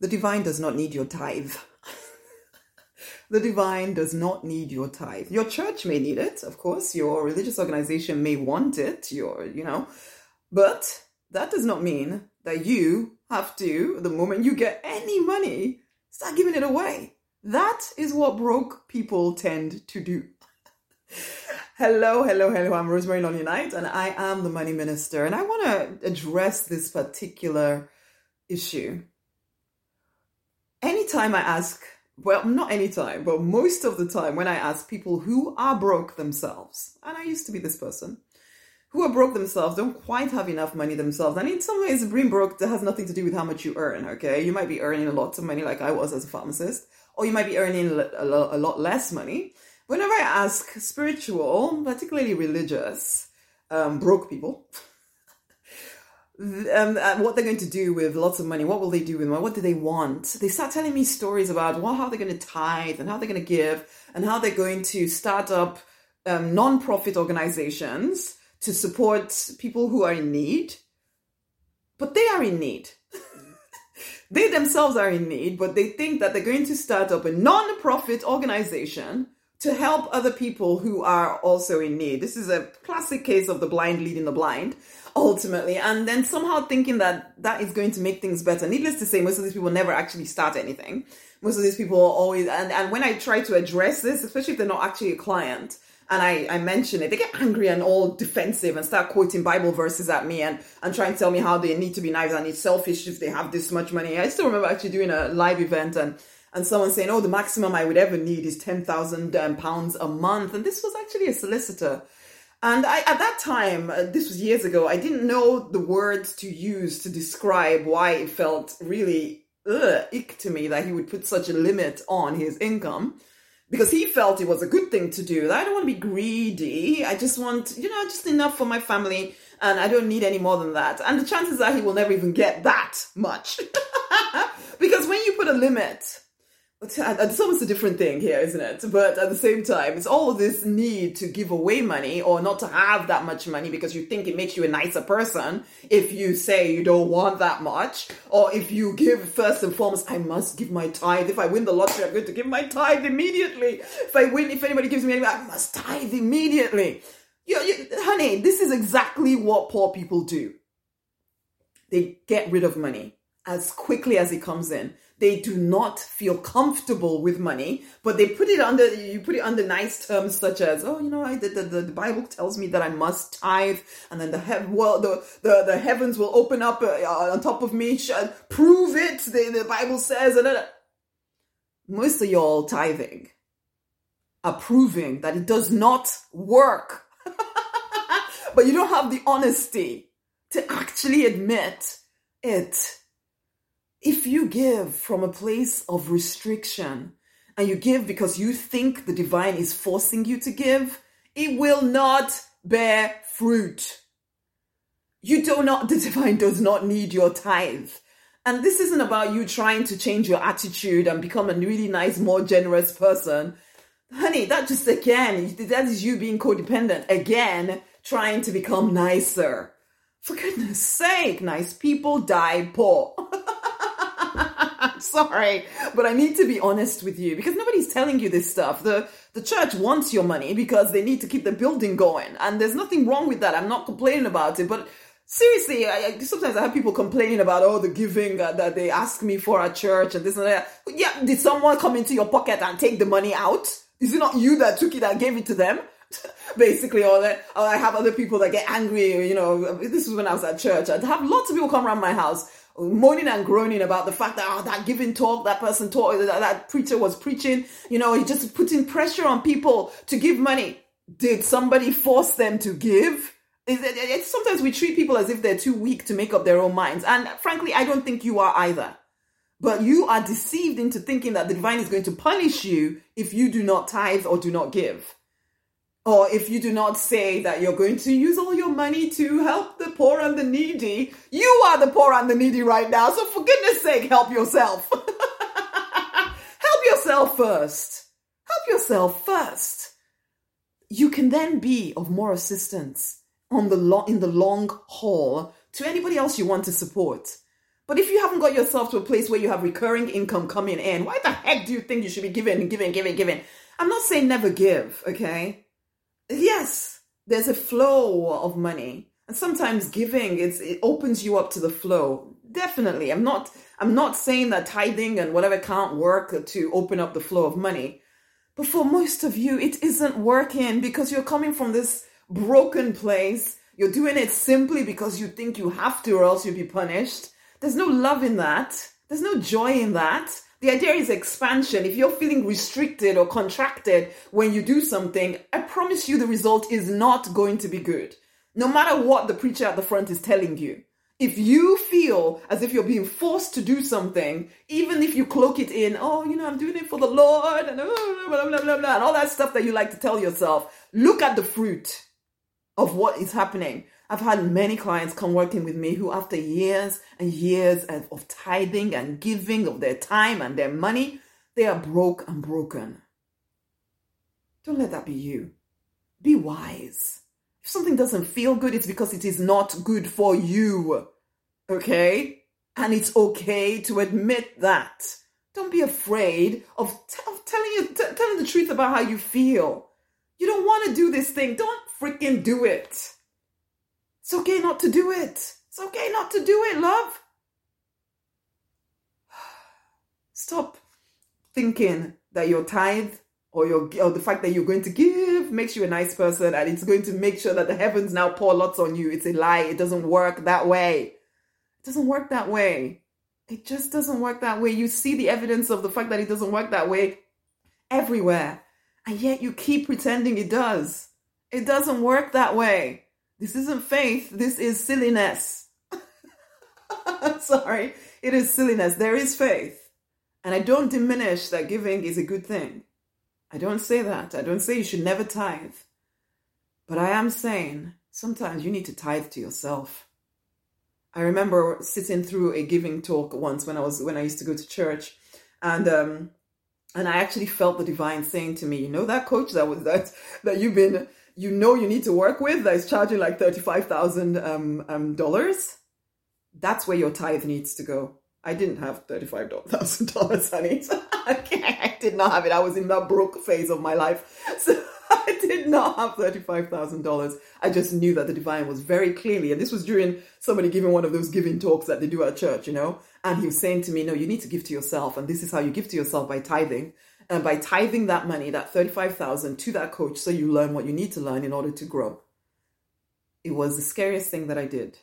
The divine does not need your tithe. the divine does not need your tithe. Your church may need it, of course. Your religious organization may want it. Your, you know, but that does not mean that you have to, the moment you get any money, start giving it away. That is what broke people tend to do. hello, hello, hello. I'm Rosemary Knight, and I am the money minister. And I want to address this particular issue anytime I ask, well, not anytime, but most of the time when I ask people who are broke themselves, and I used to be this person, who are broke themselves, don't quite have enough money themselves. And in some ways, being broke that has nothing to do with how much you earn, okay? You might be earning a lot of money like I was as a pharmacist, or you might be earning a lot less money. Whenever I ask spiritual, particularly religious, um, broke people, um, uh, what they're going to do with lots of money. What will they do with money? What do they want? They start telling me stories about well, how they're going to tithe and how they're going to give and how they're going to start up um, non-profit organizations to support people who are in need. But they are in need. they themselves are in need, but they think that they're going to start up a non-profit organization to help other people who are also in need. This is a classic case of the blind leading the blind ultimately and then somehow thinking that that is going to make things better needless to say most of these people never actually start anything most of these people always and, and when i try to address this especially if they're not actually a client and I, I mention it, they get angry and all defensive and start quoting Bible verses at me and, and try and tell me how they need to be nice and it's selfish if they have this much money. I still remember actually doing a live event and, and someone saying, oh, the maximum I would ever need is 10,000 um, pounds a month. And this was actually a solicitor and I, at that time, uh, this was years ago, I didn't know the words to use to describe why it felt really ugh, ick to me that he would put such a limit on his income because he felt it was a good thing to do. I don't want to be greedy. I just want, you know, just enough for my family and I don't need any more than that. And the chances are he will never even get that much. because when you put a limit, it's almost a different thing here, isn't it? But at the same time, it's all this need to give away money or not to have that much money because you think it makes you a nicer person if you say you don't want that much. Or if you give first and foremost, I must give my tithe. If I win the lottery, I'm going to give my tithe immediately. If I win, if anybody gives me anything, I must tithe immediately. You, you, honey, this is exactly what poor people do. They get rid of money as quickly as it comes in they do not feel comfortable with money, but they put it under you put it under nice terms such as oh you know I the, the, the Bible tells me that I must tithe, and then the heaven well the, the the heavens will open up uh, on top of me. Prove it. The, the Bible says and most of y'all tithing are proving that it does not work, but you don't have the honesty to actually admit it if you give from a place of restriction and you give because you think the divine is forcing you to give, it will not bear fruit. You do not, the divine does not need your tithe. And this isn't about you trying to change your attitude and become a really nice, more generous person. Honey, that just again, that is you being codependent. Again, trying to become nicer. For goodness sake, nice people die poor. sorry, but I need to be honest with you because nobody's telling you this stuff. The the church wants your money because they need to keep the building going, and there's nothing wrong with that. I'm not complaining about it, but seriously, I, I, sometimes I have people complaining about oh the giving uh, that they ask me for at church and this and that. Yeah, did someone come into your pocket and take the money out? Is it not you that took it and gave it to them? Basically, or, or I have other people that get angry. You know, this was when I was at church. I'd have lots of people come around my house moaning and groaning about the fact that oh, that giving talk, that person talk, that, that preacher was preaching, you know, he just putting pressure on people to give money. Did somebody force them to give? sometimes we treat people as if they're too weak to make up their own minds. And frankly, I don't think you are either. But you are deceived into thinking that the divine is going to punish you if you do not tithe or do not give or if you do not say that you're going to use all your money to help the poor and the needy, you are the poor and the needy right now. So for goodness sake, help yourself. help yourself first. Help yourself first. You can then be of more assistance on the lo- in the long haul to anybody else you want to support. But if you haven't got yourself to a place where you have recurring income coming in, why the heck do you think you should be giving, giving, giving, giving? I'm not saying never give, okay? Yes, there's a flow of money. And sometimes giving it's, it opens you up to the flow. Definitely. I'm not I'm not saying that tithing and whatever can't work to open up the flow of money. But for most of you, it isn't working because you're coming from this broken place. You're doing it simply because you think you have to or else you'll be punished. There's no love in that. There's no joy in that. The idea is expansion. If you're feeling restricted or contracted when you do something, I promise you the result is not going to be good. No matter what the preacher at the front is telling you. If you feel as if you're being forced to do something, even if you cloak it in, oh, you know, I'm doing it for the Lord and blah, blah, blah, blah, blah, and all that stuff that you like to tell yourself, look at the fruit of what is happening. I've had many clients come working with me who, after years and years of tithing and giving of their time and their money, they are broke and broken. Don't let that be you. Be wise. If something doesn't feel good, it's because it is not good for you. Okay? And it's okay to admit that. Don't be afraid of, t- of telling you t- telling the truth about how you feel. You don't want to do this thing. Don't freaking do it. It's okay not to do it. It's okay not to do it, love. Stop thinking that your tithe or your or the fact that you're going to give makes you a nice person and it's going to make sure that the heavens now pour lots on you. It's a lie. It doesn't work that way. It doesn't work that way. It just doesn't work that way. You see the evidence of the fact that it doesn't work that way everywhere. And yet you keep pretending it does. It doesn't work that way. This isn't faith. This is silliness. Sorry. It is silliness. There is faith. And I don't diminish that giving is a good thing. I don't say that. I don't say you should never tithe. But I am saying sometimes you need to tithe to yourself. I remember sitting through a giving talk once when I was when I used to go to church, and um, and I actually felt the divine saying to me, you know that coach that was that that you've been you know you need to work with that is charging like thirty five thousand um, um. That's where your tithe needs to go. I didn't have $35,000, honey. So I did not have it. I was in that broke phase of my life. So I did not have $35,000. I just knew that the divine was very clearly, and this was during somebody giving one of those giving talks that they do at church, you know? And he was saying to me, no, you need to give to yourself. And this is how you give to yourself by tithing. And by tithing that money, that 35,000 to that coach, so you learn what you need to learn in order to grow. It was the scariest thing that I did.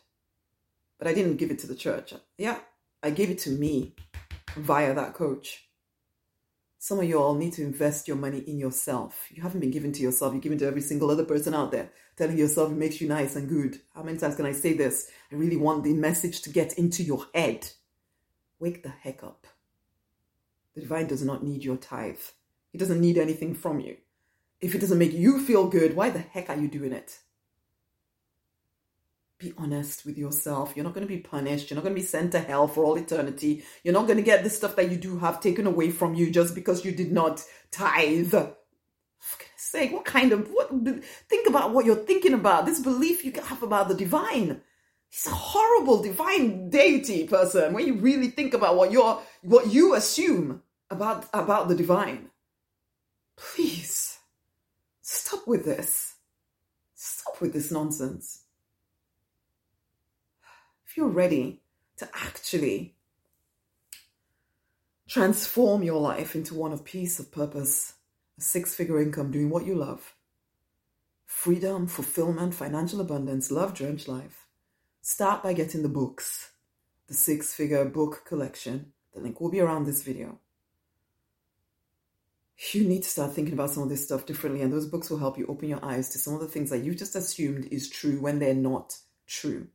But I didn't give it to the church. Yeah, I gave it to me via that coach. Some of you all need to invest your money in yourself. You haven't been given to yourself, you're given to every single other person out there, telling yourself it makes you nice and good. How many times can I say this? I really want the message to get into your head. Wake the heck up. The divine does not need your tithe, he doesn't need anything from you. If it doesn't make you feel good, why the heck are you doing it? be honest with yourself. You're not going to be punished. You're not going to be sent to hell for all eternity. You're not going to get the stuff that you do have taken away from you just because you did not tithe. For goodness sake, what kind of what? Think about what you're thinking about. This belief you have about the divine. He's a horrible divine deity person. When you really think about what you're, what you assume about about the divine, please stop with this. Stop with this nonsense if you're ready to actually transform your life into one of peace, of purpose, a six figure income, doing what you love, freedom, fulfillment, financial abundance, love drenched life, start by getting the books, the six figure book collection. The link will be around this video. You need to start thinking about some of this stuff differently, and those books will help you open your eyes to some of the things that you just assumed is true when they're not true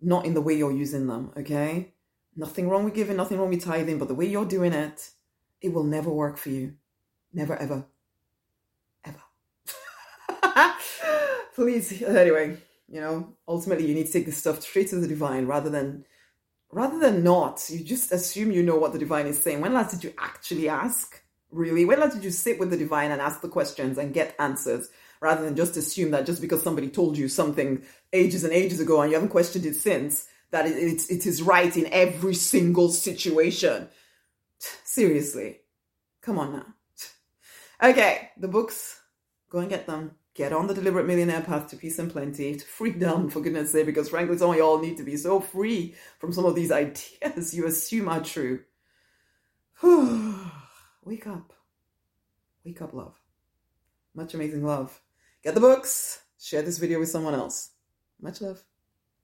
not in the way you're using them, okay? Nothing wrong with giving, nothing wrong with tithing, but the way you're doing it, it will never work for you. Never, ever. Ever. Please, anyway, you know, ultimately you need to take this stuff straight to the divine rather than rather than not. You just assume you know what the divine is saying. When last did you actually ask? Really? When last did you sit with the divine and ask the questions and get answers? rather than just assume that just because somebody told you something ages and ages ago and you haven't questioned it since, that it, it, it is right in every single situation. Seriously. Come on now. Okay, the books, go and get them. Get on the deliberate millionaire path to peace and plenty, to freedom, for goodness sake, because frankly, some of y'all need to be so free from some of these ideas you assume are true. Wake up. Wake up, love. Much amazing love. Get the books. Share this video with someone else. Much love.